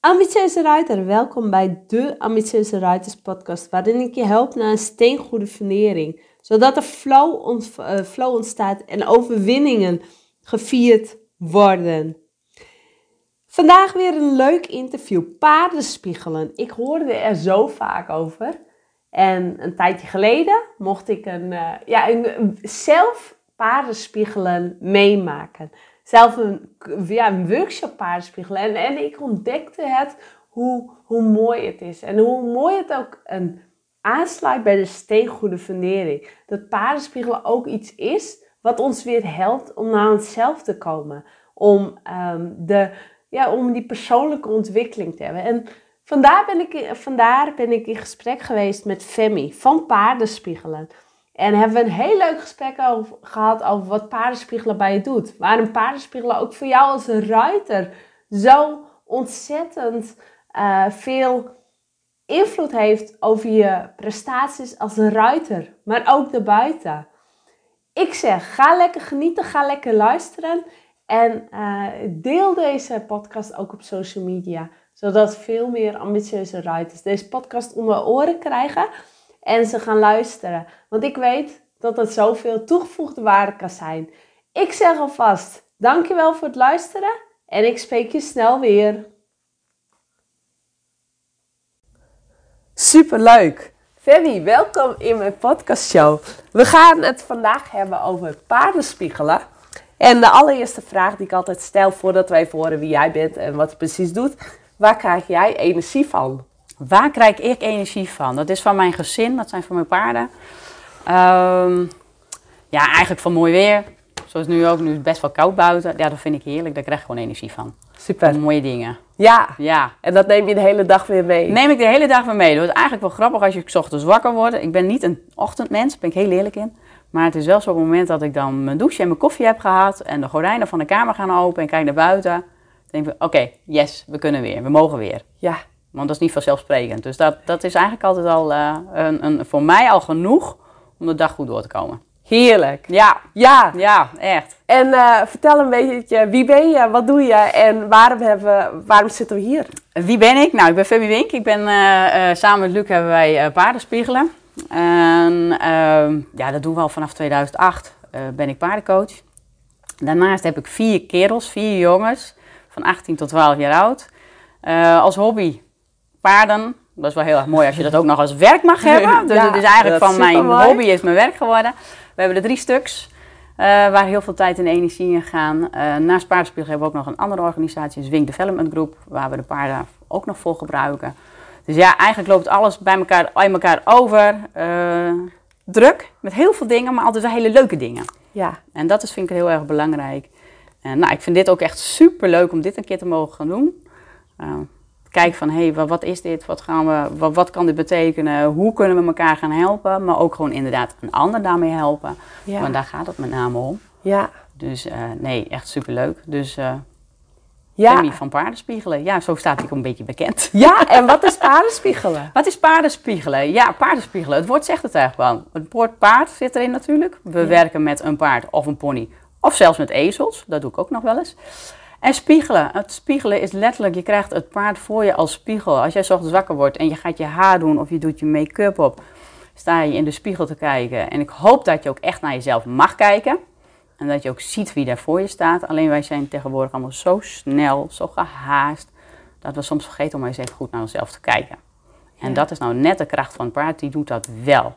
Ambitieuze Ruiter, welkom bij de Ambitieuze Ruiters podcast, waarin ik je help naar een steengoede fundering, zodat er uh, flow ontstaat en overwinningen gevierd worden. Vandaag weer een leuk interview, paardenspiegelen. Ik hoorde er zo vaak over. En een tijdje geleden mocht ik een, uh, ja, een, zelf paardenspiegelen meemaken zelf een, ja, een workshop paardenspiegelen. En, en ik ontdekte het, hoe, hoe mooi het is. En hoe mooi het ook een aansluit bij de steengoede fundering. Dat paardenspiegelen ook iets is wat ons weer helpt om naar onszelf te komen. Om, um, de, ja, om die persoonlijke ontwikkeling te hebben. En vandaar ben ik, vandaar ben ik in gesprek geweest met Femi van Paardenspiegelen. En hebben we een heel leuk gesprek gehad over wat paardenspiegelen bij je doet. Waarom paardenspiegelen ook voor jou als ruiter zo ontzettend uh, veel invloed heeft over je prestaties als ruiter. Maar ook daarbuiten. Ik zeg, ga lekker genieten, ga lekker luisteren. En uh, deel deze podcast ook op social media. Zodat veel meer ambitieuze ruiters deze podcast onder oren krijgen en ze gaan luisteren. Want ik weet dat het zoveel toegevoegde waarde kan zijn. Ik zeg alvast dankjewel voor het luisteren en ik spreek je snel weer. Superleuk! Femi, welkom in mijn podcastshow. We gaan het vandaag hebben over paardenspiegelen. En de allereerste vraag die ik altijd stel voordat wij horen wie jij bent en wat je precies doet. Waar krijg jij energie van? Waar krijg ik energie van? Dat is van mijn gezin, dat zijn van mijn paarden. Um, ja, eigenlijk van mooi weer. Zoals nu ook, nu is het best wel koud buiten. Ja, dat vind ik heerlijk, daar krijg ik gewoon energie van. Super. Van mooie dingen. Ja. ja, en dat neem je de hele dag weer mee? Neem ik de hele dag weer mee. Dat is eigenlijk wel grappig als je s ochtends wakker wordt. Ik ben niet een ochtendmens, daar ben ik heel eerlijk in. Maar het is wel zo'n moment dat ik dan mijn douche en mijn koffie heb gehad. En de gordijnen van de kamer gaan open en kijk naar buiten. Dan denk ik, oké, yes, we kunnen weer, we mogen weer. Ja. Want dat is niet vanzelfsprekend. Dus dat, dat is eigenlijk altijd al uh, een, een, voor mij al genoeg om de dag goed door te komen. Heerlijk. Ja, ja, ja, echt. En uh, vertel een beetje, wie ben je, wat doe je en waarom, hebben, waarom zitten we hier? Wie ben ik? Nou, ik ben Femi Wink. Ik ben, uh, samen met Luc hebben wij paardenspiegelen. En ehm, ja, dat doen we al vanaf 2008. ben ik paardencoach. Daarnaast heb ik vier kerels, vier jongens van 18 tot 12 jaar oud. als hobby paarden. Dat is wel heel erg mooi als je dat ook nog als werk mag hebben. Dus het is eigenlijk van mijn hobby is mijn werk geworden. We hebben er drie stuks. Uh, waar heel veel tijd en energie in gaan. Uh, naast Paardenspiegel hebben we ook nog een andere organisatie, Zwing Development Group, waar we de paarden ook nog voor gebruiken. Dus ja, eigenlijk loopt alles bij elkaar, bij elkaar over. Uh, druk, met heel veel dingen, maar altijd wel hele leuke dingen. Ja. En dat is, vind ik heel erg belangrijk. En nou, ik vind dit ook echt super leuk om dit een keer te mogen gaan doen kijk van hé, hey, wat is dit? Wat, gaan we, wat, wat, kan dit betekenen? Hoe kunnen we elkaar gaan helpen? Maar ook gewoon inderdaad een ander daarmee helpen. Ja. Want daar gaat het met name om. Ja. Dus uh, nee, echt superleuk. Dus uh, ja. van paardenspiegelen. Ja, zo staat hij ook een beetje bekend. Ja, en wat is paardenspiegelen? wat is paardenspiegelen? Ja, paardenspiegelen. Het woord zegt het eigenlijk wel. Het woord paard zit erin natuurlijk. We werken met een paard of een pony. Of zelfs met ezels. Dat doe ik ook nog wel eens. En spiegelen. Het spiegelen is letterlijk, je krijgt het paard voor je als spiegel. Als jij ochtends wakker wordt en je gaat je haar doen of je doet je make-up op, sta je in de spiegel te kijken. En ik hoop dat je ook echt naar jezelf mag kijken. En dat je ook ziet wie daar voor je staat. Alleen wij zijn tegenwoordig allemaal zo snel, zo gehaast, dat we soms vergeten om eens even goed naar onszelf te kijken. En dat is nou net de kracht van een paard, die doet dat wel.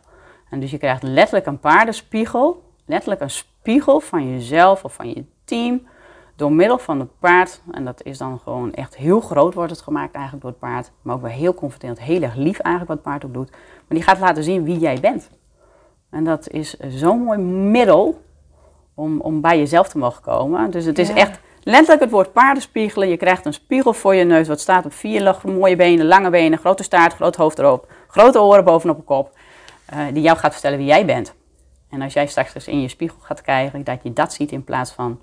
En dus je krijgt letterlijk een paardenspiegel, letterlijk een spiegel van jezelf of van je team door middel van het paard, en dat is dan gewoon echt heel groot wordt het gemaakt eigenlijk door het paard, maar ook wel heel confronterend, heel erg lief eigenlijk wat het paard ook doet, maar die gaat laten zien wie jij bent. En dat is zo'n mooi middel om, om bij jezelf te mogen komen. Dus het is echt letterlijk het woord paardenspiegelen. Je krijgt een spiegel voor je neus, wat staat op vier mooie benen, lange benen, grote staart, groot hoofd erop, grote oren bovenop de kop, uh, die jou gaat vertellen wie jij bent. En als jij straks eens in je spiegel gaat kijken, dat je dat ziet in plaats van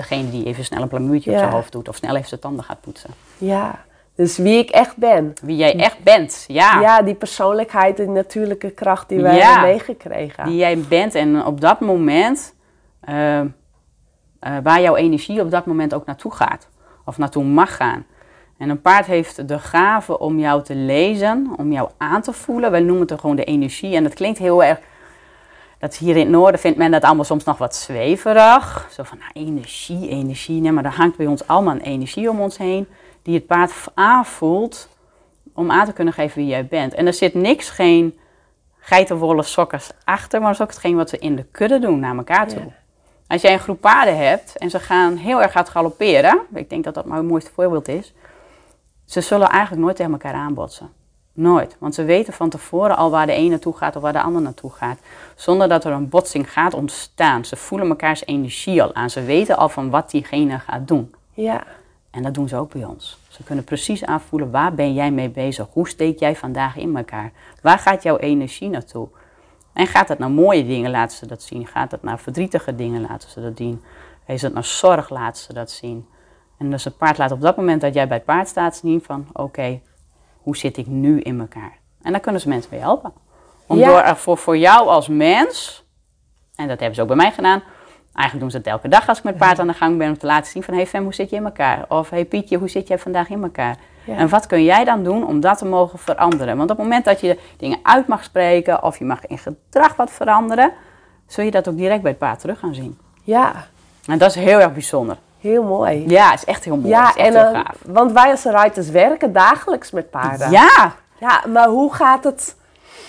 degene die even snel een plamuurtje op zijn hoofd doet of snel even zijn tanden gaat poetsen. Ja, dus wie ik echt ben. Wie jij echt bent, ja. Ja, die persoonlijkheid en natuurlijke kracht die wij hebben meegekregen. Die jij bent en op dat moment, uh, uh, waar jouw energie op dat moment ook naartoe gaat. Of naartoe mag gaan. En een paard heeft de gave om jou te lezen, om jou aan te voelen. Wij noemen het gewoon de energie. En dat klinkt heel erg. Dat hier in het noorden vindt men dat allemaal soms nog wat zweverig. Zo van nou, energie, energie. Nee, maar er hangt bij ons allemaal een energie om ons heen. Die het paard aanvoelt om aan te kunnen geven wie jij bent. En er zit niks, geen geitenwolle sokkers achter. Maar dat is ook hetgeen wat we in de kudde doen naar elkaar toe. Ja. Als jij een groep paarden hebt en ze gaan heel erg hard galopperen. Ik denk dat dat mijn mooiste voorbeeld is. Ze zullen eigenlijk nooit tegen elkaar aanbotsen. Nooit. Want ze weten van tevoren al waar de een naartoe gaat of waar de ander naartoe gaat. Zonder dat er een botsing gaat ontstaan. Ze voelen mekaars energie al aan. Ze weten al van wat diegene gaat doen. Ja. En dat doen ze ook bij ons. Ze kunnen precies aanvoelen waar ben jij mee bezig? Hoe steek jij vandaag in elkaar? Waar gaat jouw energie naartoe? En gaat het naar mooie dingen, laten ze dat zien. Gaat het naar verdrietige dingen, laten ze dat zien. Is het naar zorg, laten ze dat zien. En dus het paard laat op dat moment dat jij bij het paard staat zien van... oké, hoe zit ik nu in elkaar? En daar kunnen ze mensen mee helpen. Om Ja. door voor, voor jou als mens, en dat hebben ze ook bij mij gedaan... Eigenlijk doen ze het elke dag als ik met paard aan de gang ben om te laten zien van... Hey Fem, hoe zit je in elkaar? Of hey Pietje, hoe zit jij vandaag in elkaar? Ja. En wat kun jij dan doen om dat te mogen veranderen? Want op het moment dat je dingen uit mag spreken of je mag in gedrag wat veranderen... zul je dat ook direct bij het paard terug gaan zien. Ja. En dat is heel erg bijzonder. Heel mooi. Ja, is echt heel mooi. Ja, en heel eh, gaaf. want wij als ruiters werken dagelijks met paarden. Ja, Ja, maar hoe gaat het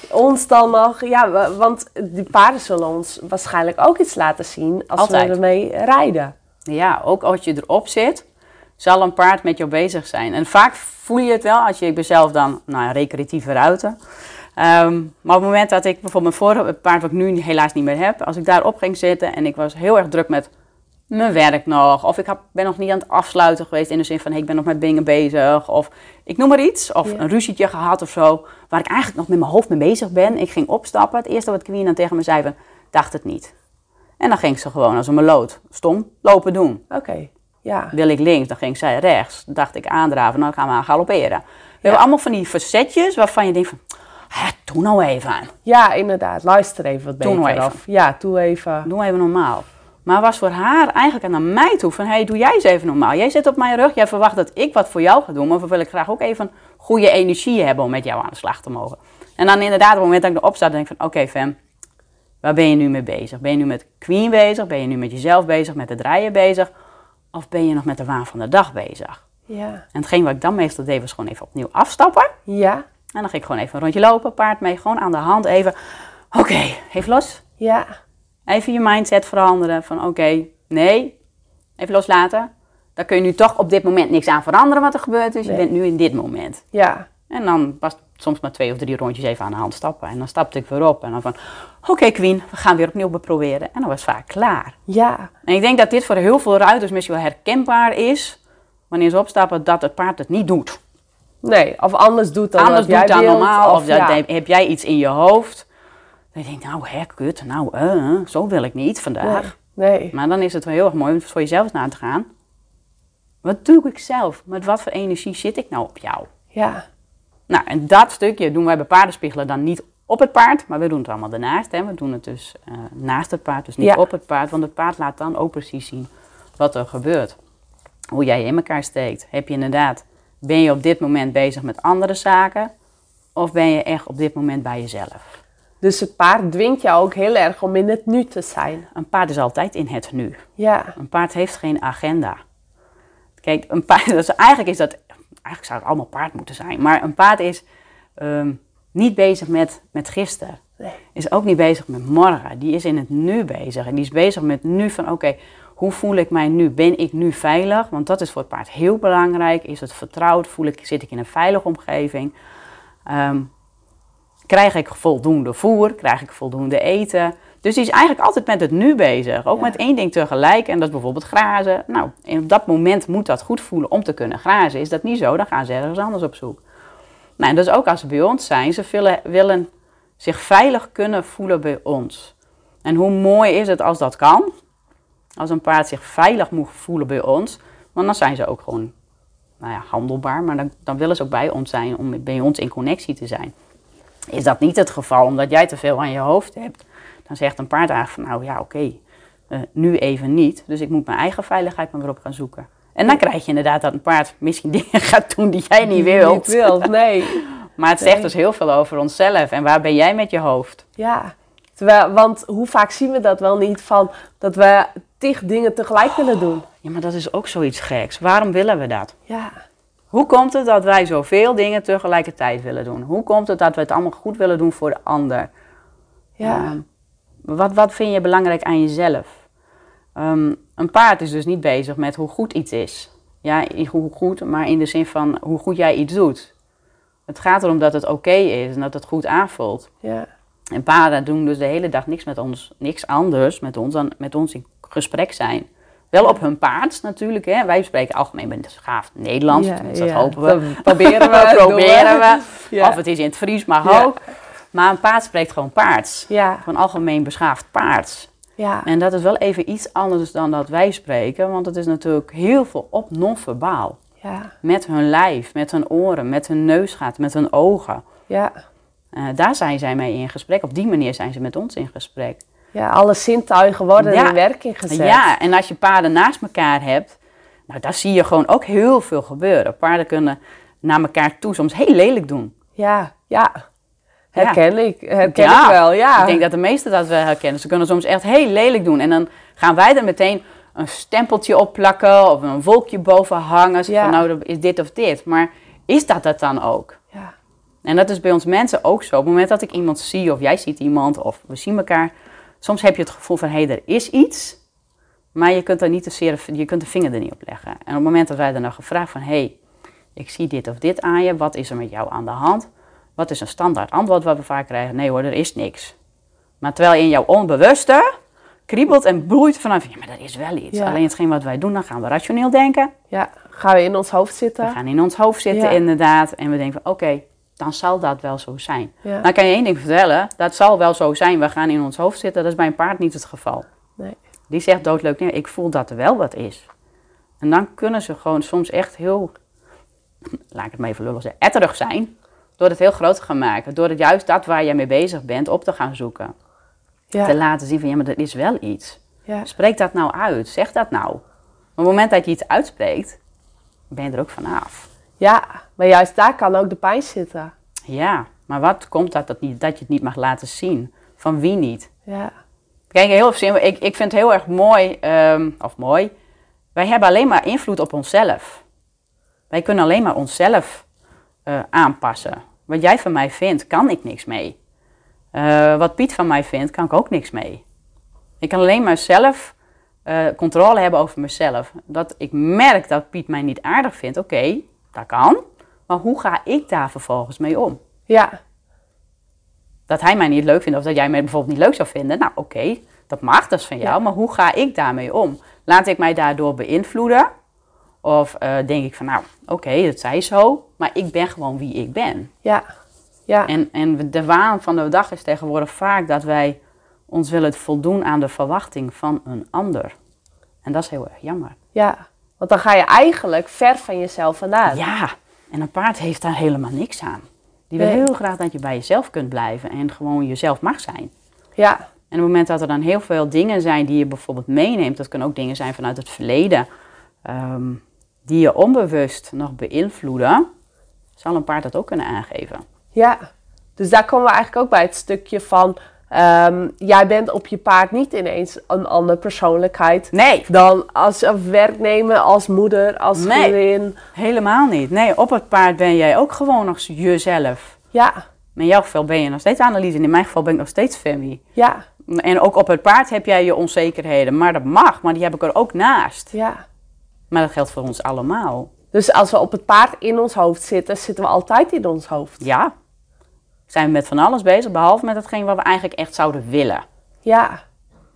ons dan nog? Ja, wa- want die paarden zullen ons waarschijnlijk ook iets laten zien als Altijd. we ermee rijden. Ja, ook als je erop zit, zal een paard met jou bezig zijn. En vaak voel je het wel als je ik ben zelf dan nou, recreatieve ruiter. Ehm, maar op het moment dat ik bijvoorbeeld mijn vorige paard, wat ik nu helaas niet meer heb, als ik daarop ging zitten en ik was heel erg druk met mijn werk nog, of ik heb, ben nog niet aan het afsluiten geweest in de zin van hey, ik ben nog met dingen bezig, of ik noem maar iets, of Ja. een ruzietje gehad of zo, waar ik eigenlijk nog met mijn hoofd mee bezig ben. Ik ging opstappen, het eerste wat Queen dan tegen me zei van, dacht het niet. En dan ging ze gewoon als een meloot, stom, lopen doen. Oké, ja. Wil ik links, dan ging zij rechts. Dan dacht ik aandraven, dan gaan we aan galopperen. We hebben allemaal van die verzetjes waarvan je denkt van, hè, doe nou even. Ja, inderdaad. Luister even wat Doe beter. nou even. Of, ja, doe even. Doe even normaal. Maar was voor haar eigenlijk naar mij toe van, hey, doe jij eens even normaal. Jij zit op mijn rug, jij verwacht dat ik wat voor jou ga doen, maar we willen graag ook even goede energie hebben om met jou aan de slag te mogen. En dan inderdaad, op het moment dat ik erop sta, dan denk ik van, oké Fem, waar ben je nu mee bezig? Ben je nu met Queen bezig? Ben je nu met jezelf bezig, met het rijden bezig? Of ben je nog met de waan van de dag bezig? Ja. En hetgeen wat ik dan meestal deed, was gewoon even opnieuw afstappen. Ja. En dan ging ik gewoon even een rondje lopen, paard mee, gewoon aan de hand even. Oké, even los. Ja. Even je mindset veranderen van oké, nee, even loslaten. Daar kun je nu toch op dit moment niks aan veranderen wat er gebeurd is. Je bent nu in dit moment. Ja. En dan was soms maar twee of drie rondjes even aan de hand stappen. En dan stapte ik weer op en dan van oké Queen, we gaan weer opnieuw beproberen. En dan was het vaak klaar. Ja. En ik denk dat dit voor heel veel ruiters misschien wel herkenbaar is. Wanneer ze opstappen, dat het paard het niet doet. Nee, of anders doet dan Anders wat jij doet dan wilt, normaal. Of, ja. heb jij iets in je hoofd. Dan denk je, nou hè, kut, nou zo wil ik niet vandaag. Nee. nee. Maar dan is het wel heel erg mooi om voor jezelf na te gaan. Wat doe ik zelf? Met wat voor energie zit ik nou op jou? Ja. Nou, en dat stukje doen wij bij paardenspiegelen dan niet op het paard, maar we doen het allemaal daarnaast. Hè. We doen het dus eh, naast het paard, dus niet Ja. op het paard. Want het paard laat dan ook precies zien wat er gebeurt. Hoe jij in elkaar steekt. Heb je inderdaad, ben je op dit moment bezig met andere zaken? Of ben je echt op dit moment bij jezelf? Dus het paard dwingt jou ook heel erg om in het nu te zijn. Een paard is altijd in het nu. Ja. Een paard heeft geen agenda. Kijk, een paard, is, eigenlijk is dat, eigenlijk zou het allemaal paard moeten zijn. Maar een paard is ehm, niet bezig met, met gisteren. Nee. Is ook niet bezig met morgen. Die is in het nu bezig. En die is bezig met nu van, oké, hoe voel ik mij nu? Ben ik nu veilig? Want dat is voor het paard heel belangrijk. Is het vertrouwd? Voel ik, zit ik in een veilige omgeving? Ehm, krijg ik voldoende voer? Krijg ik voldoende eten? Dus die is eigenlijk altijd met het nu bezig. Ook Ja. met één ding tegelijk. En dat is bijvoorbeeld grazen. Nou, en op dat moment moet dat goed voelen om te kunnen grazen. Is dat niet zo, dan gaan ze ergens anders op zoek. Nou, en dat is ook als ze bij ons zijn. Ze willen, willen zich veilig kunnen voelen bij ons. En hoe mooi is het als dat kan? Als een paard zich veilig moet voelen bij ons. Want dan zijn ze ook gewoon nou ja, handelbaar. Maar dan, dan willen ze ook bij ons zijn om bij ons in connectie te zijn. Is dat niet het geval omdat jij te veel aan je hoofd hebt? Dan zegt een paard eigenlijk van nou ja oké, eh, nu even niet. Dus ik moet mijn eigen veiligheid maar weer op gaan zoeken. En dan krijg je inderdaad dat een paard misschien dingen gaat doen die jij niet wilt. Niet wilt, nee. Maar het zegt Nee. dus heel veel over onszelf. En waar ben jij met je hoofd? Ja. Terwijl, want hoe vaak zien we dat wel niet van dat we tig dingen tegelijk willen doen? Ja, maar dat is ook zoiets geks. Waarom willen we dat? Ja. Hoe komt het dat wij zoveel dingen tegelijkertijd willen doen? Hoe komt het dat we het allemaal goed willen doen voor de ander? Ja. Ehm, wat, wat vind je belangrijk aan jezelf? Ehm, een paard is dus niet bezig met hoe goed iets is. Ja, hoe goed, maar in de zin van hoe goed jij iets doet. Het gaat erom dat het oké is en dat het goed aanvoelt. Ja. En paarden doen dus de hele dag niks met ons, niks anders met ons dan met ons in gesprek zijn. Wel op hun paard natuurlijk. Hè. Wij spreken algemeen beschaafd Nederlands. Ja, tenminste, ja. dat hopen we. Dat proberen we. proberen we. Ja. Of het is in het Fries, maar ook. Maar een paard spreekt gewoon paards. Gewoon algemeen beschaafd paards. Ja. En dat is wel even iets anders dan dat wij spreken. Want het is natuurlijk heel veel op non-verbaal. Ja. Met hun lijf, met hun oren, met hun neusgaat, met hun ogen. Ja. Eh, daar zijn zij mee in gesprek. Op die manier zijn ze met ons in gesprek. Ja, alle zintuigen worden Ja. in werking gezet. Ja, en als je paarden naast elkaar hebt, nou, daar zie je gewoon ook heel veel gebeuren. Paarden kunnen naar elkaar toe soms heel lelijk doen. Ja. Ja. Herken ik. Herken Ja, ik wel, ja. Ik denk dat de meesten dat wel herkennen. Ze kunnen soms echt heel lelijk doen. En dan gaan wij er meteen een stempeltje op plakken of een wolkje boven hangen. Van nou, is dit of dit. Maar is dat dat dan ook? Ja. En dat is bij ons mensen ook zo. Op het moment dat ik iemand zie of jij ziet iemand of we zien elkaar. Soms heb je het gevoel van hé, er is iets. Maar je kunt, er niet te zeer, je kunt de vinger er niet op leggen. En op het moment dat wij dan nou gevraagd van hé, ik zie dit of dit aan je. Wat is er met jou aan de hand? Wat is een standaard antwoord wat we vaak krijgen? Nee hoor, er is niks. Maar terwijl in jouw onbewuste kriebelt en bloeit vanaf, ja maar er is wel iets. Ja. Alleen hetgeen wat wij doen, dan gaan we rationeel denken. Ja. Gaan we in ons hoofd We zitten? gaan in ons hoofd zitten Ja. inderdaad. En we denken van oké, dan zal dat wel zo zijn. Ja. Dan kan je één ding vertellen, dat zal wel zo zijn. We gaan in ons hoofd zitten, dat is bij een paard niet het geval. Nee. Die zegt doodleuk, nee, ik voel dat er wel wat is. En dan kunnen ze gewoon soms echt heel, laat ik het maar even lullig zeggen, etterig zijn. Door het heel groot te gaan maken. Door het juist dat waar jij mee bezig bent op te gaan zoeken. Te Ja. laten zien van ja, maar er is wel iets. Ja. Spreek dat nou uit. Zeg dat nou. Op het moment dat je iets uitspreekt, ben je er ook vanaf. Ja. Maar juist daar kan ook de pijn zitten. Ja, maar wat komt dat, dat, niet, dat je het niet mag laten zien? Van wie niet? Ja. Kijk, heel simpel. Ik, ik vind het heel erg mooi, ehm, of mooi. Wij hebben alleen maar invloed op onszelf. Wij kunnen alleen maar onszelf eh, aanpassen. Wat jij van mij vindt, kan ik niks mee. Eh, wat Piet van mij vindt, kan ik ook niks mee. Ik kan alleen maar zelf eh, controle hebben over mezelf. Dat ik merk dat Piet mij niet aardig vindt, oké, dat kan. Maar hoe ga ik daar vervolgens mee om? Ja. dat hij mij niet leuk vindt of dat jij mij bijvoorbeeld niet leuk zou vinden. Nou, oké, dat mag, dat is van jou. Ja. Maar hoe ga ik daarmee om? Laat ik mij daardoor beïnvloeden? Of eh, denk ik van, nou, oké, dat zij zo, maar ik ben gewoon wie ik ben. Ja. Ja. En, en de waan van de dag is tegenwoordig vaak dat wij ons willen voldoen aan de verwachting van een ander. En dat is heel erg jammer. Ja. Want dan ga je eigenlijk ver van jezelf vandaan. Ja, en een paard heeft daar helemaal niks aan. Die wil Nee. heel graag dat je bij jezelf kunt blijven en gewoon jezelf mag zijn. Ja. En op het moment dat er dan heel veel dingen zijn die je bijvoorbeeld meeneemt, dat kunnen ook dingen zijn vanuit het verleden, ehm, die je onbewust nog beïnvloeden, zal een paard dat ook kunnen aangeven. Ja, dus daar komen we eigenlijk ook bij het stukje van... ehm, jij bent op je paard niet ineens een andere persoonlijkheid... Nee, dan als werknemer, als moeder, als Nee. vriendin. helemaal niet. Nee, op het paard ben jij ook gewoon nog jezelf. Ja, In jouw geval ben je nog steeds Annelies en in mijn geval ben ik nog steeds Femi. ja, En ook op het paard heb jij je onzekerheden, maar dat mag, maar die heb ik er ook naast. ja. Maar dat geldt voor ons allemaal. Dus als we op het paard in ons hoofd zitten, zitten we altijd in ons hoofd. Ja, zijn we met van alles bezig, behalve met hetgeen wat we eigenlijk echt zouden willen. Ja.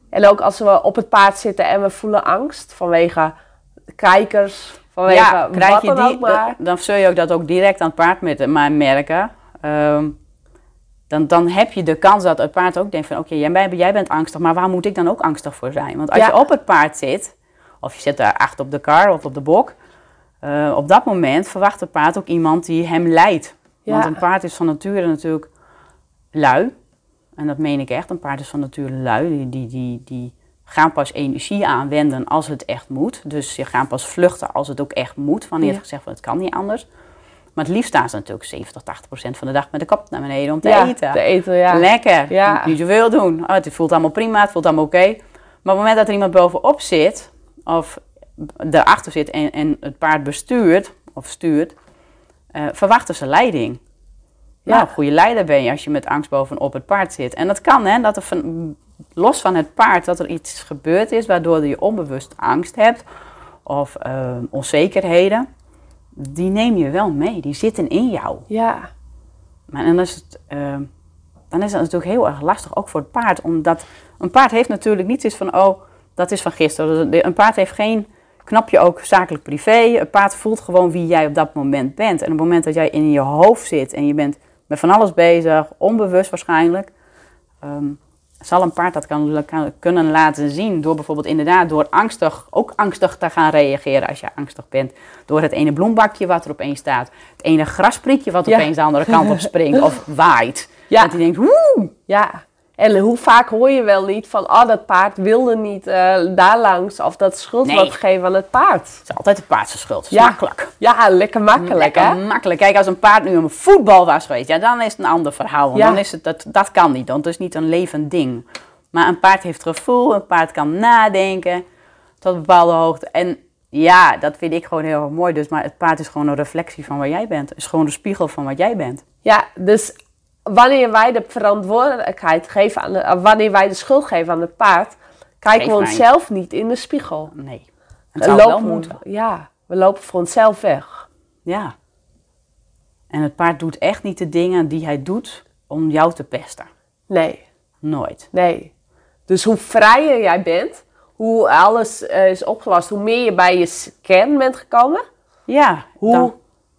En ook als we op het paard zitten en we voelen angst vanwege kijkers, vanwege ja, krijg wat je dan die, ook maar. dan, zul je ook dat ook direct aan het paard met, maar merken. Ehm, dan, dan heb je de kans dat het paard ook denkt van... oké, jij, bent- jij bent angstig, maar waar moet ik dan ook angstig voor zijn? Want als Ja. je op het paard zit, of je zit daar achter op de kar of op de bok... eh, op dat moment verwacht het paard ook iemand die hem leidt. Want een paard is van nature natuurlijk lui. En dat meen ik echt. Een paard is van nature lui. Die, die, die, die gaan pas energie aanwenden als het echt moet. Dus je gaan pas vluchten als het ook echt moet. Wanneer Ja. hebt gezegd van het kan niet anders. Maar het liefst staan ze natuurlijk 70, 80 procent van de dag met de kop naar beneden om te ja, eten. te eten, ja. Lekker. Ja. Niet zoveel doen. Oh, het voelt allemaal prima, het voelt allemaal oké. Maar op het moment dat er iemand bovenop zit, of erachter zit en, en het paard bestuurt, of stuurt, eh, verwachten ze leiding. Ja. Nou, goede leider ben je als je met angst bovenop het paard zit. En dat kan, hè, dat er van, los van het paard, dat er iets gebeurd is waardoor je onbewust angst hebt of eh, onzekerheden. Die neem je wel mee, die zitten in jou. Ja, Maar dan is, het, eh, dan is het natuurlijk heel erg lastig, ook voor het paard. Omdat een paard heeft natuurlijk niet iets van, oh, dat is van gisteren. Dus Een paard heeft geen knopje ook zakelijk privé. Een paard voelt gewoon wie jij op dat moment bent. En op het moment dat jij in je hoofd zit en je bent met van alles bezig, onbewust waarschijnlijk, ehm, zal een paard dat kan, kan- kunnen laten zien door bijvoorbeeld inderdaad door angstig, ook angstig te gaan reageren als je angstig bent. Door het ene bloembakje wat er opeens staat, het ene grasprietje wat Ja. opeens de andere kant op springt of waait. Ja. Dat hij denkt, woe, ja. En hoe vaak hoor je wel niet van, oh, dat paard wilde niet eh, daar langs. Of dat schuld Nee. wat geven aan het paard. het is altijd het paard zijn schuld. Ja. Makkelijk. Ja, lekker makkelijk, Lekker hè? makkelijk. Kijk, als een paard nu een voetbal was geweest, ja, dan is het een ander verhaal. Want Ja. dan is het, dat, dat kan niet, want het is niet een levend ding. Maar een paard heeft gevoel, een paard kan nadenken tot een bepaalde hoogte. En ja, dat vind ik gewoon heel erg mooi. Dus, maar het paard is gewoon een reflectie van waar jij bent. Het is gewoon de spiegel van wat jij bent. Ja, dus wanneer wij de verantwoordelijkheid geven aan de, uh, wanneer wij de schuld geven aan het paard, kijken Geef we mij. onszelf niet in de spiegel. Nee. We Het zou wel lopen, moeten. Ja, we lopen voor onszelf weg. Ja. En het paard doet echt niet de dingen die hij doet om jou te pesten. Nee, Nooit. nee. Dus hoe vrijer jij bent, hoe alles eh, is opgelost, hoe meer je bij je kern bent gekomen, Ja. hoe dan-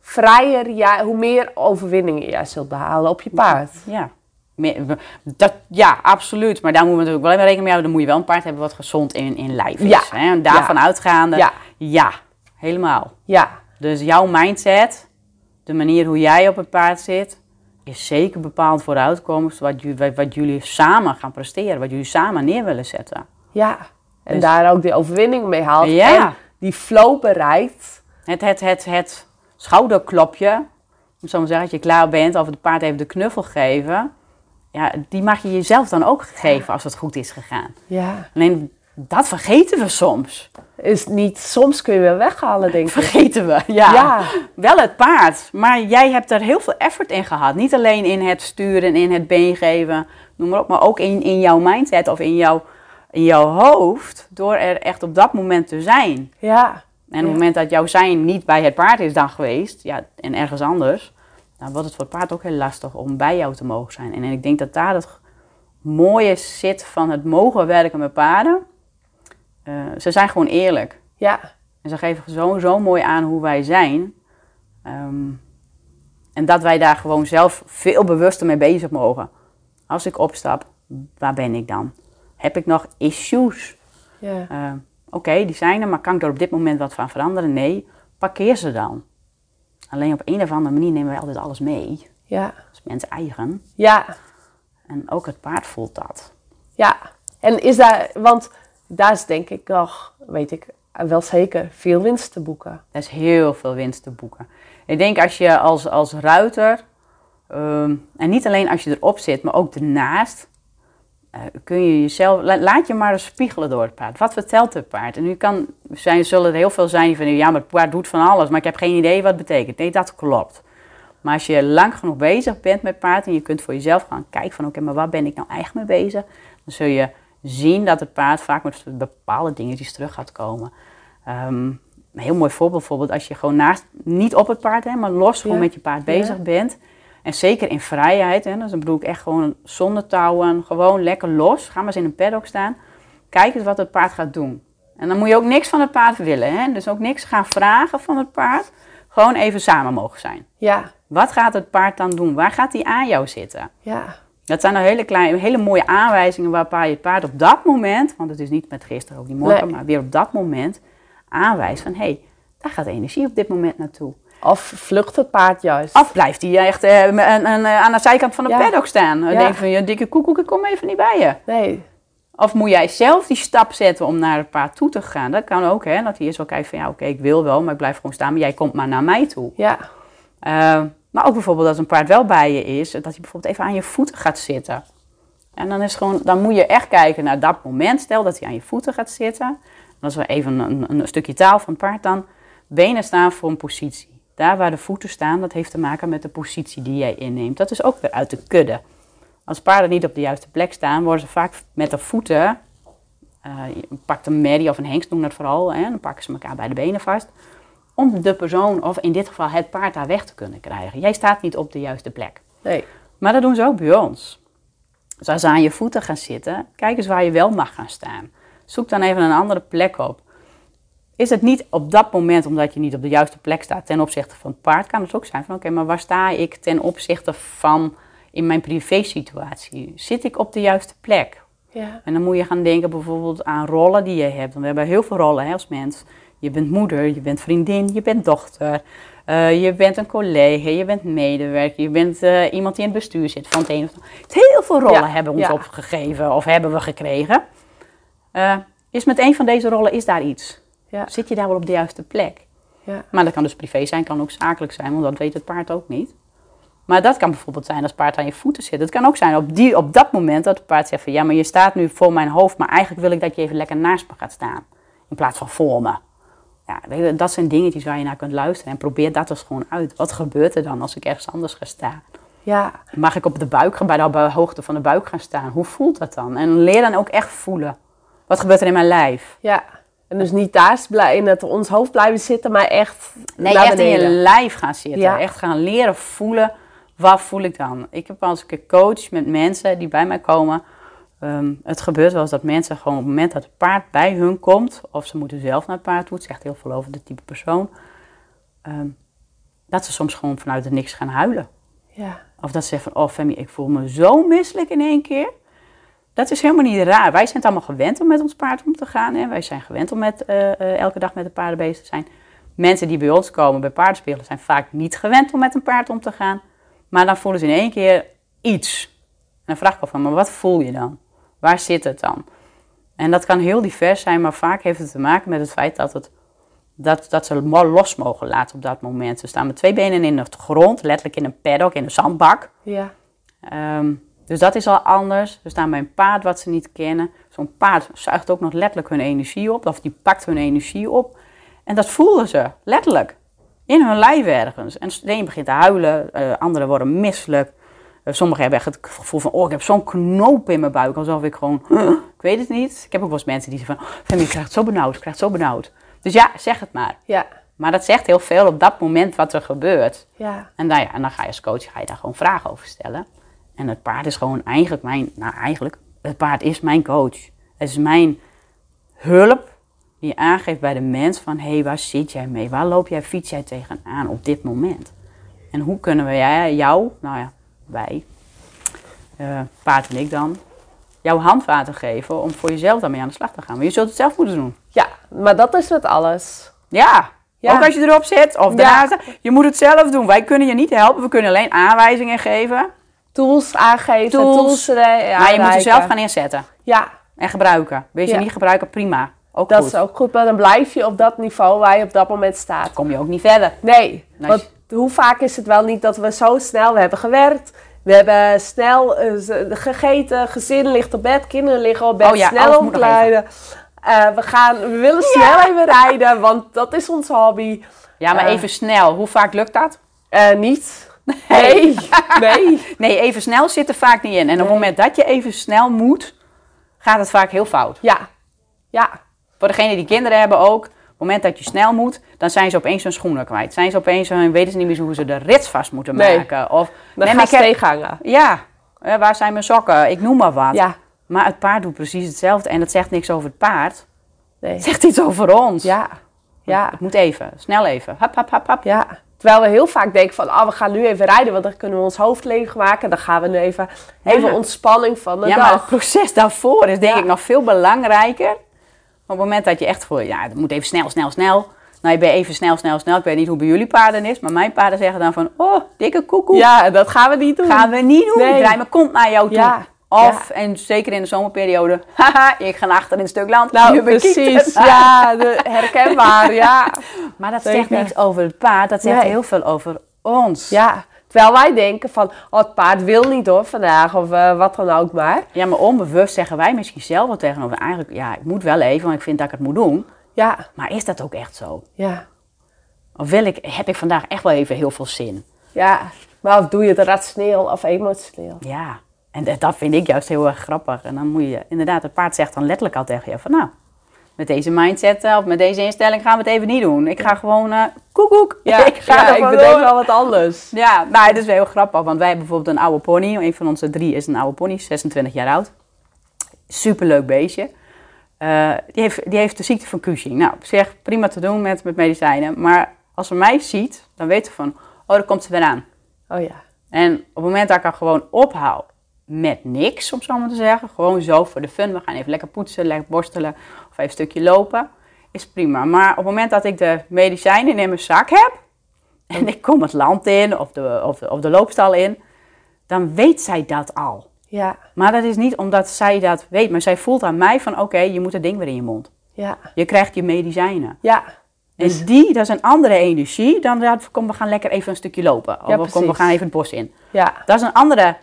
vrijer jij, hoe meer overwinningen jij zult behalen op je paard. Ja. Dat, ja, absoluut. Maar daar moeten we natuurlijk wel even rekening mee houden. Dan moet je wel een paard hebben wat gezond in, in lijf is. Ja. Hè? En daarvan uitgaande, Ja. ja, helemaal. Ja, Dus jouw mindset, de manier hoe jij op het paard zit, is zeker bepaald voor de uitkomst wat, wat, jullie samen gaan presteren. Wat jullie samen neer willen zetten. ja. En Dus- daar ook die overwinning mee haalt. En die flow bereikt. Het, het, het, het schouderklopje, om zo maar zeggen, als je klaar bent of het paard even de knuffel geven. Ja, die mag je jezelf dan ook geven als het goed is gegaan. Ja. Alleen dat vergeten we soms. Is niet, soms kun je wel weghalen, denk ik. Vergeten we, ja. Ja. Wel het paard, maar jij hebt er heel veel effort in gehad. Niet alleen in het sturen, in het been geven, noem maar op. Maar ook in, in jouw mindset of in jouw, in jouw hoofd. Door er echt op dat moment te zijn. Ja. En op het moment dat jouw zijn niet bij het paard is dan geweest, ja, en ergens anders, dan wordt het voor het paard ook heel lastig om bij jou te mogen zijn. En ik denk dat daar het mooie zit van het mogen werken met paarden. Eh, ze zijn gewoon eerlijk. Ja. En ze geven zo, zo mooi aan hoe wij zijn. Ehm, en dat wij daar gewoon zelf veel bewuster mee bezig mogen. Als ik opstap, waar ben ik dan? Heb ik nog issues? Ja. Eh, Oké, die zijn er, maar kan ik er op dit moment wat van veranderen? Nee, parkeer ze dan. Alleen op een of andere manier nemen wij altijd alles mee. Ja. Dat is mensen eigen. Ja. En ook het paard voelt dat. Ja. En is daar, want daar is denk ik nog, weet ik wel zeker, veel winst te boeken. Er is heel veel winst te boeken. Ik denk als je als, als ruiter, ehm, en niet alleen als je erop zit, maar ook ernaast, eh, kun je jezelf, la- laat je maar eens spiegelen door het paard. Wat vertelt het paard? En nu kan, zijn, zullen er heel veel zijn die van, ja, maar het paard doet van alles, maar ik heb geen idee wat het betekent. Nee, dat klopt. Maar als je lang genoeg bezig bent met paard en je kunt voor jezelf gaan kijken van, oké, maar waar ben ik nou echt mee bezig? Dan zul je zien dat het paard vaak met bepaalde dingetjes terug gaat komen. Ehm, een heel mooi voorbeeld, bijvoorbeeld als je gewoon naast, niet op het paard, hè, maar los gewoon Ja. met je paard bezig bent. En zeker in vrijheid, hè, dus dan bedoel ik echt gewoon zonder touwen, gewoon lekker los. Ga maar eens in een paddock staan. Kijk eens wat het paard gaat doen. En dan moet je ook niks van het paard willen. Hè? Dus ook niks gaan vragen van het paard. Gewoon even samen mogen zijn. Ja. Wat gaat het paard dan doen? Waar gaat hij aan jou zitten? Ja. Dat zijn nou hele, kleine, hele mooie aanwijzingen waarbij je het paard op dat moment, want het is niet met gisteren ook niet morgen, Nee. maar weer op dat moment aanwijst van hé, hey, daar gaat energie op dit moment naartoe. Of vlucht het paard juist. Of blijft hij echt eh, een- een, eh, aan de zijkant van de Ja. paddock staan? Dan Ja. denk van je dikke koekoek, ik kom even niet bij je. Nee. Of moet jij zelf die stap zetten om naar het paard toe te gaan? Dat kan ook, hè. Dat hij eerst wel kijkt van, ja, oké, ik wil wel, maar ik blijf gewoon staan. Maar jij komt maar naar mij toe. Ja. Uh, maar ook bijvoorbeeld als een paard wel bij je is, dat hij bijvoorbeeld even aan je voeten gaat zitten. En dan, is gewoon, dan moet je echt kijken naar dat moment. Stel dat hij aan je voeten gaat zitten. Dat is wel even een, een stukje taal van het paard dan. Benen staan voor een positie. Daar waar de voeten staan, dat heeft te maken met de positie die jij inneemt. Dat is ook weer uit de kudde. Als paarden niet op de juiste plek staan, worden ze vaak met de voeten. Uh, je pakt een merrie of een hengst, doen dat vooral. Hè, dan pakken ze elkaar bij de benen vast. Om de persoon, of in dit geval het paard, daar weg te kunnen krijgen. Jij staat niet op de juiste plek. Nee. Maar dat doen ze ook bij ons. Dus als ze aan je voeten gaan zitten, kijk eens waar je wel mag gaan staan. Zoek dan even een andere plek op. Is het niet op dat moment, omdat je niet op de juiste plek staat ten opzichte van het paard, kan het ook zijn van oké, maar waar sta ik ten opzichte van in mijn privé-situatie? Zit ik op de juiste plek? Ja. En dan moet je gaan denken bijvoorbeeld aan rollen die je hebt. Want we hebben heel veel rollen hè, als mens. Je bent moeder, je bent vriendin, je bent dochter, uh, je bent een collega, je bent medewerker, je bent uh, iemand die in het bestuur zit van het een of het andere. Heel veel rollen Ja, hebben ons ja. opgegeven of hebben we gekregen. Eh, is met een van deze rollen is daar iets? Ja. Zit je daar wel op de juiste plek? Ja. Maar dat kan dus privé zijn, kan ook zakelijk zijn, want dat weet het paard ook niet. Maar dat kan bijvoorbeeld zijn als het paard aan je voeten zit. Het kan ook zijn op, die, op dat moment dat het paard zegt van ja, maar je staat nu voor mijn hoofd, maar eigenlijk wil ik dat je even lekker naast me gaat staan. In plaats van voor me. Ja, dat zijn dingetjes waar je naar kunt luisteren en probeer dat dus gewoon uit. Wat gebeurt er dan als ik ergens anders ga staan? Ja. Mag ik op de buik, gaan, bij de bij de hoogte van de buik gaan staan? Hoe voelt dat dan? En leer dan ook echt voelen. Wat gebeurt er in mijn lijf? Ja. En dus niet daar blij- in het, ons hoofd blijven zitten, maar echt Nee, naar echt in je lijf gaan zitten. Ja. Echt gaan leren voelen. Wat voel ik dan? Ik heb als ik een coach met mensen die bij mij komen. ehm, het gebeurt wel eens dat mensen gewoon op het moment dat het paard bij hun komt. Of ze moeten zelf naar het paard toe. Het zegt heel veel over de type persoon. ehm, dat ze soms gewoon vanuit het niks gaan huilen. Ja. Of dat ze zeggen van, oh Femi, ik voel me zo misselijk in één keer. Dat is helemaal niet raar. Wij zijn het allemaal gewend om met ons paard om te gaan. Hè? Wij zijn gewend om met, eh, eh, elke dag met de paarden bezig te zijn. Mensen die bij ons komen, bij paardenspelen, zijn vaak niet gewend om met een paard om te gaan. Maar dan voelen ze in één keer iets. En dan vraag ik al van, maar wat voel je dan? Waar zit het dan? En dat kan heel divers zijn, maar vaak heeft het te maken met het feit dat, het, dat, dat ze los mogen laten op dat moment. Ze staan met twee benen in de grond, letterlijk in een paddock, in een zandbak. Ja. Ehm, dus dat is al anders. Ze staan bij een paard wat ze niet kennen. Zo'n paard zuigt ook nog letterlijk hun energie op, of die pakt hun energie op. En dat voelen ze, letterlijk. In hun lijf ergens. En de een begint te huilen, eh anderen worden misselijk. Eh, sommigen hebben echt het gevoel van, oh, ik heb zo'n knoop in mijn buik. Alsof ik gewoon, ik weet het niet. Ik heb ook wel eens mensen die zeggen van, Femi, ik krijg het zo benauwd, ik krijg het zo benauwd. Dus ja, zeg het maar. Ja. Maar dat zegt heel veel op dat moment wat er gebeurt. Ja. En, nou ja, en dan ga je als coach ga je daar gewoon vragen over stellen. En het paard is gewoon eigenlijk mijn, nou eigenlijk, het paard is mijn coach. Het is mijn hulp die aangeeft bij de mens van, hé, hey, waar zit jij mee? Waar loop jij, fiets jij tegenaan op dit moment? En hoe kunnen we jij- jou, nou ja, wij, eh, paard en ik dan, jouw handvaten geven om voor jezelf daarmee aan de slag te gaan. Maar je zult het zelf moeten doen. Ja, maar dat is met alles. Ja, Ja. ook als je erop zit of daarnaast. Je moet het zelf doen. Wij kunnen je niet helpen. We kunnen alleen aanwijzingen geven. Tools aangeven, Tools. tools, eh, maar je moet ze zelf gaan inzetten. Ja, En gebruiken. Wil je Ja. niet gebruiken, prima. Ook dat goed. is ook goed, maar dan blijf je op dat niveau waar je op dat moment staat. kom je ook niet verder. Nee, Nee. want hoe vaak is het wel niet dat we zo snel, we hebben gewerkt, we hebben snel eh, gegeten, gezin ligt op bed, kinderen liggen op bed, Oh ja, snel omkleiden. Eh, we, gaan, we willen snel even rijden, want dat is ons hobby. Ja, maar even snel. Hoe vaak lukt dat? Niet. Nee, nee. Nee, even snel zit er vaak niet in. En op het moment dat je even snel moet, gaat het vaak heel fout. Ja, ja, Voor degenen die kinderen hebben ook, op het moment dat je snel moet, dan zijn ze opeens hun schoenen kwijt. Zijn ze opeens, hun, weten ze niet meer hoe ze de rits vast moeten Nee. maken. Of, dan gaan ze tegenhangen. Ja, waar zijn mijn sokken? Ik noem maar wat. Ja, Maar het paard doet precies hetzelfde. En dat zegt niks over het paard. nee. Het zegt iets over ons. Ja, ja, Het moet even. Snel even. Hap, hap, hap, hap. ja. Terwijl we heel vaak denken van, oh, we gaan nu even rijden, want dan kunnen we ons hoofd leegmaken. Dan gaan we nu even, even Ja. ontspanning van de Ja, maar het proces daarvoor is denk Ja. ik nog veel belangrijker. Op het moment dat je echt voor, ja, het moet even snel, snel, snel. Nou, je bent even snel, snel, snel. Ik weet niet hoe bij jullie paarden is, maar mijn paarden zeggen dan van, oh, dikke koekoek. Ja, dat gaan we niet doen. Gaan we niet doen. Nee. Draai mijn kont naar jou toe. Ja. Of, en zeker in de zomerperiode, haha, ik ga achter in een stuk land. Nou, precies. Ja, de, herkenbaar. Ja. Maar dat Zeker. zegt niks over het paard, dat zegt Nee. heel veel over ons. ja. Terwijl wij denken van, oh, het paard wil niet hoor vandaag. Of eh, wat dan ook maar. Ja, maar onbewust zeggen wij misschien zelf wel tegenover. Eigenlijk, ja, ik moet wel even, want ik vind dat ik het moet doen. Ja, Maar is dat ook echt zo? ja. Of wil ik, heb ik vandaag echt wel even heel veel zin? Ja. Maar of doe je het rationeel of emotioneel? Ja. En dat, vind ik juist heel erg grappig. En dan moet je, inderdaad, het paard zegt dan letterlijk al tegen je van nou, met deze mindset eh, of met deze instelling gaan we het even niet doen. Ik ga gewoon, eh koek koek. Ja, ik ga ja, ik gewoon bedenk door. wel wat anders. Ja, nou, het is wel heel grappig, want wij hebben bijvoorbeeld een oude pony. Een van onze drie is een oude pony, 26 jaar oud. Superleuk beestje. Eh, die, heeft, die heeft de ziekte van Cushing. Nou, op zich prima te doen met, met medicijnen. Maar als ze mij ziet, dan weet ze van, oh, daar komt ze weer aan. Oh ja. En op het moment dat ik haar gewoon ophoud met niks, om zo maar te zeggen. Gewoon zo voor de fun. We gaan even lekker poetsen, lekker borstelen of even een stukje lopen. Is prima. Maar op het moment dat ik de medicijnen in mijn zak heb. En ik kom het land in of de, of, de- of de loopstal in. Dan weet zij dat al. Ja, Maar dat is niet omdat zij dat weet. Maar zij voelt aan mij van oké, je moet het ding weer in je mond. ja, Je krijgt je medicijnen. ja. En die, dat is een andere energie dan dat, kom we gaan lekker even een stukje lopen. Of Ja, kom, we gaan even het bos in. Ja, Dat is een andere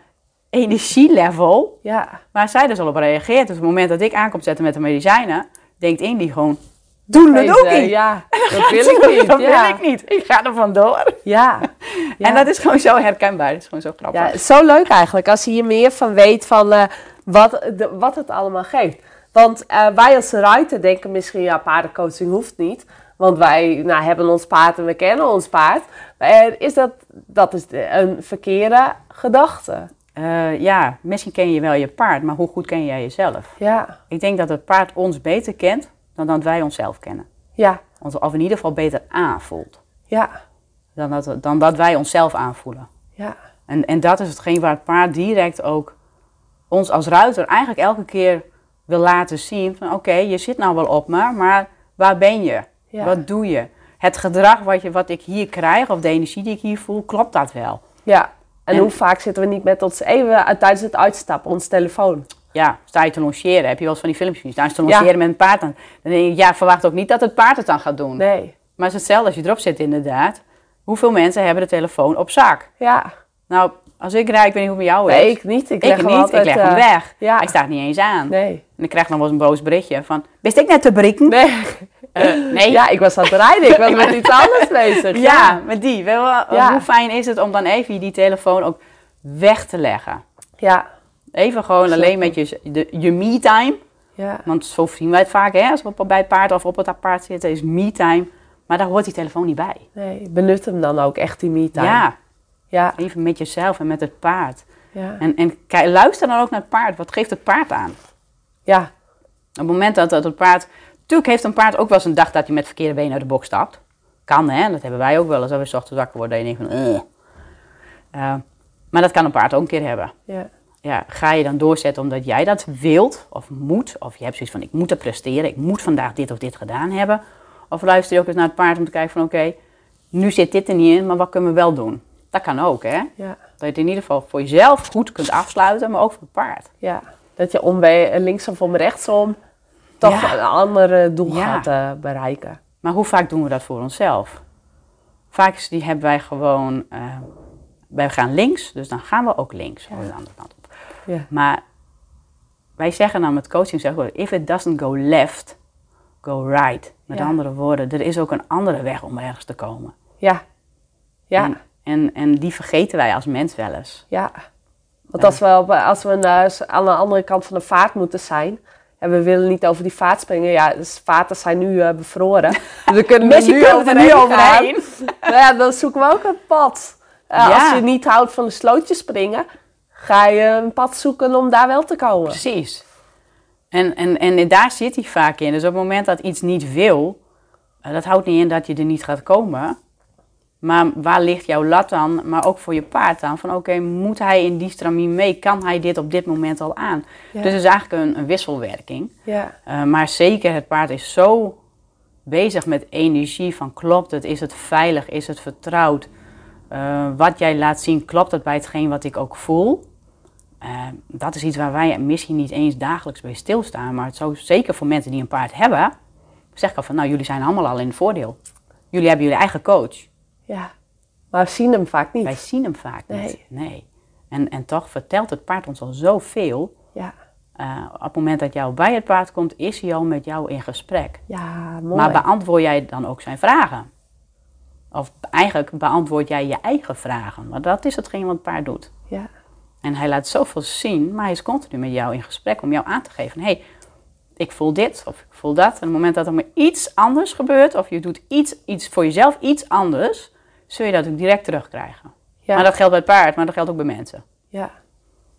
energielevel ja. waar zij dus al op reageert. Dus op het moment dat ik aankom zetten met de medicijnen, denkt Indy gewoon, doe het ook Deze, niet. Ja, dat wil ik niet. dat ja. wil ik niet. Ik ga er vandoor. Ja. Ja. En dat is gewoon zo herkenbaar. Dat is gewoon zo grappig. Ja, zo leuk eigenlijk als je hier meer van weet van eh, wat, de, wat het allemaal geeft. Want eh, wij als ruiter denken misschien, ja, paardencoaching hoeft niet. Want wij nou, hebben ons paard en we kennen ons paard. Maar is dat, dat is een verkeerde gedachte. Eh, ja, misschien ken je wel je paard, maar hoe goed ken jij jezelf? Ja, Ik denk dat het paard ons beter kent dan dat wij onszelf kennen. ja, Ons- Of in ieder geval beter aanvoelt ja, dan dat, dan dat wij onszelf aanvoelen. ja, En, en dat is hetgeen waar het paard direct ook ons als ruiter eigenlijk elke keer wil laten zien van oké, je zit nou wel op me, maar waar ben je? Ja. Wat doe je? Het gedrag wat, je, wat ik hier krijg of de energie die ik hier voel, klopt dat wel? ja. En, En- hoe vaak zitten we niet met ons even uit- tijdens het uitstappen, ons telefoon? Ja, sta je te longeren, heb je wel eens van die filmpjes gezien, sta je te Ja. longeren met een paard, dan, dan denk ik, ja, verwacht ook niet dat het paard het dan gaat doen. Nee. Maar het is hetzelfde als je erop zit inderdaad. Hoeveel mensen hebben de telefoon op zak? Ja, Nou, als ik rijd, ik weet niet hoe het bij jou is. nee, ik niet. Ik ik leg hem niet, altijd... ik leg hem eh, weg. ja. Hij staat niet eens aan. Nee. En ik krijg dan wel eens een boos berichtje van, wist ik net te breken? Nee. Eh, nee. Ja, ik was aan het rijden. Ik was met iets anders bezig. Ja, met die. Wel, Ja. Hoe fijn is het om dan even die telefoon ook weg te leggen? Ja. Even gewoon alleen met je, de, je me-time. Ja. Want zo zien wij het vaak, hè, als we op- bij het paard of op het paard zitten, is me-time. Maar daar hoort die telefoon niet bij. Nee, benut hem dan ook echt die me-time. Ja, Ja. even met jezelf en met het paard. Ja. En, en luister dan ook naar het paard. Wat geeft het paard aan? Ja. Op het moment dat, dat het paard... Tuurlijk heeft een paard ook wel eens een dag dat hij met verkeerde benen uit de box stapt. Kan, hè. Dat hebben wij ook wel eens. Als we ochtends wakker worden en je denkt van... Eh, maar dat kan een paard ook een keer hebben. Ja. Ja, ga je dan doorzetten omdat jij dat wilt of moet? Of je hebt zoiets van, ik moet het presteren. Ik moet vandaag dit of dit gedaan hebben. Of luister je ook eens naar het paard om te kijken van... Oké, nu zit dit er niet in, maar wat kunnen we wel doen? Dat kan ook, hè. Ja. Dat je het in ieder geval voor jezelf goed kunt afsluiten, maar ook voor het paard. Ja. Dat je om bij linksom of rechtsom toch Ja. een ander doel Ja. gaat eh, bereiken. Maar hoe vaak doen we dat voor onszelf? Vaak is die, hebben wij gewoon, eh, wij gaan links, dus dan gaan we ook links, of de andere kant op. Ja. Maar wij zeggen dan met coaching, zeggen we, if it doesn't go left, go right. Met Ja. andere woorden, er is ook een andere weg om ergens te komen. Ja. Ja. En, en, en die vergeten wij als mens wel eens. Ja. Want als we, op, als we aan de andere kant van de vaart moeten zijn... en we willen niet over die vaart springen... ja, de vaarten zijn nu eh, bevroren. Dus we kunnen er nu kunnen er nu overheen. Nou ja, dan zoeken we ook een pad. Eh, Ja. Als je niet houdt van de slootjes springen... ga je een pad zoeken om daar wel te komen. Precies. En, en, en daar zit hij vaak in. Dus op het moment dat iets niet wil, eh, dat houdt niet in dat je er niet gaat komen. Maar waar ligt jouw lat dan, maar ook voor je paard dan? Van oké, moet hij in die stramien mee? Kan hij dit op dit moment al aan? Ja. Dus het is eigenlijk een, een wisselwerking. Ja, Eh, maar zeker, het paard is zo bezig met energie van klopt het? Is het veilig? Is het vertrouwd? Eh, wat jij laat zien, klopt het bij hetgeen wat ik ook voel? eh, dat is iets waar wij misschien niet eens dagelijks bij stilstaan. Maar het zou zeker voor mensen die een paard hebben, zeg ik al van, nou jullie zijn allemaal al in het voordeel. Jullie hebben jullie eigen coach. Ja. Maar we zien hem vaak niet. Wij zien hem vaak niet. Nee. Nee. En, en toch vertelt het paard ons al zoveel. Ja. Eh, op het moment dat jou bij het paard komt, is hij al met jou in gesprek. Ja, mooi. Maar beantwoord jij dan ook zijn vragen? Of eigenlijk beantwoord jij je eigen vragen. Want dat is hetgeen wat het paard doet. ja. En hij laat zoveel zien, maar hij is continu met jou in gesprek om jou aan te geven. Hé, hey, ik voel dit of ik voel dat. En op het moment dat er maar iets anders gebeurt, of je doet iets, iets voor jezelf, iets anders, zul je dat ook direct terugkrijgen. Ja. Maar dat geldt bij het paard, maar dat geldt ook bij mensen. Ja.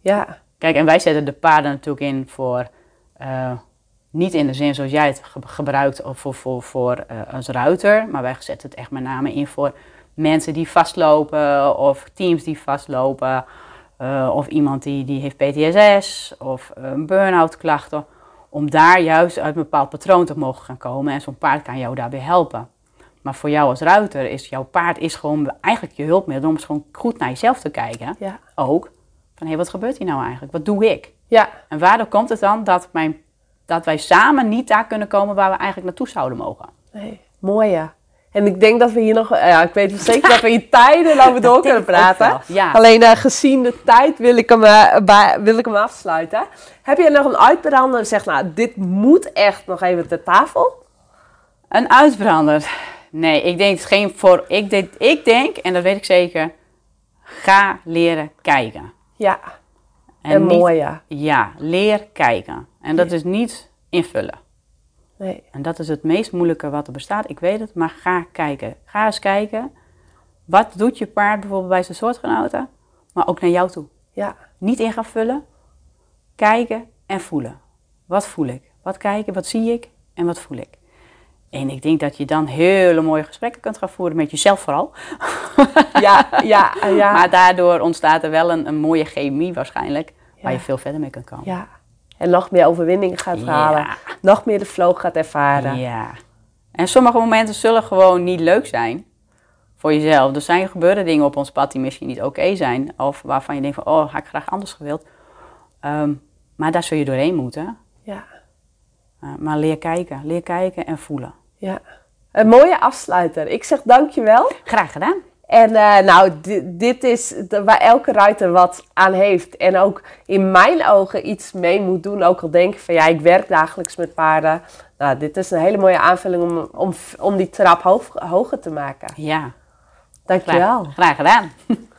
Ja. Kijk, en wij zetten de paarden natuurlijk in voor, eh, niet in de zin zoals jij het ge- gebruikt of voor, voor, voor eh, als ruiter, maar wij zetten het echt met name in voor mensen die vastlopen of teams die vastlopen. eh, of iemand die, die heeft PTSS of een burn-out klachten. Om daar juist uit een bepaald patroon te mogen gaan komen. En zo'n paard kan jou daarbij helpen. Maar voor jou als ruiter is jouw paard is gewoon eigenlijk je hulpmiddel om eens gewoon goed naar jezelf te kijken. Ja. Ook. Van hé, wat gebeurt hier nou eigenlijk? Wat doe ik? Ja. En waardoor komt het dan dat, mijn, dat wij samen niet daar kunnen komen waar we eigenlijk naartoe zouden mogen? Nee. Mooi, ja. En ik denk dat we hier nog... Ja, ik weet zeker dat we hier tijden over door kunnen praten. ja. Alleen eh, gezien de tijd wil ik, hem, eh, bij- wil ik hem afsluiten. Heb je nog een uitbrander? Zeg, nou, dit moet echt nog even ter tafel. Een uitbrander. Nee, ik denk het geen voor. Ik denk, ik denk, en dat weet ik zeker, ga leren kijken. Ja. En, niet- mooi, ja. Ja, leer kijken. En dat is niet invullen. Nee. En dat is het meest moeilijke wat er bestaat. Ik weet het, maar ga kijken. Ga eens kijken. Wat doet je paard bijvoorbeeld bij zijn soortgenoten? Maar ook naar jou toe. Ja. Niet in gaan vullen. Kijken en voelen. Wat voel ik? Wat kijken, wat zie ik en wat voel ik? En ik denk dat je dan hele mooie gesprekken kunt gaan voeren met jezelf vooral. Ja, ja, ja. Maar daardoor ontstaat er wel een, een mooie chemie waarschijnlijk. Waar je veel verder mee kunt komen. ja. En nog meer overwinningen gaat Ja. halen. Nog meer de flow gaat ervaren. Ja. En sommige momenten zullen gewoon niet leuk zijn voor jezelf. Er zijn gebeuren dingen op ons pad die misschien niet oké zijn. Of waarvan je denkt van, oh, had ik graag anders gewild. Ehm, maar daar zul je doorheen moeten. Ja. Uh, maar leer kijken. Leer kijken en voelen. Ja. Een mooie afsluiter. Ik zeg dankjewel. Graag gedaan. En eh, nou, di- dit is waar elke ruiter wat aan heeft. En ook in mijn ogen iets mee moet doen. Ook al denk ik van ja, ik werk dagelijks met paarden. Nou, dit is een hele mooie aanvulling om, om, om die trap hoog- hoger te maken. Ja, Dankjewel. graag, graag gedaan.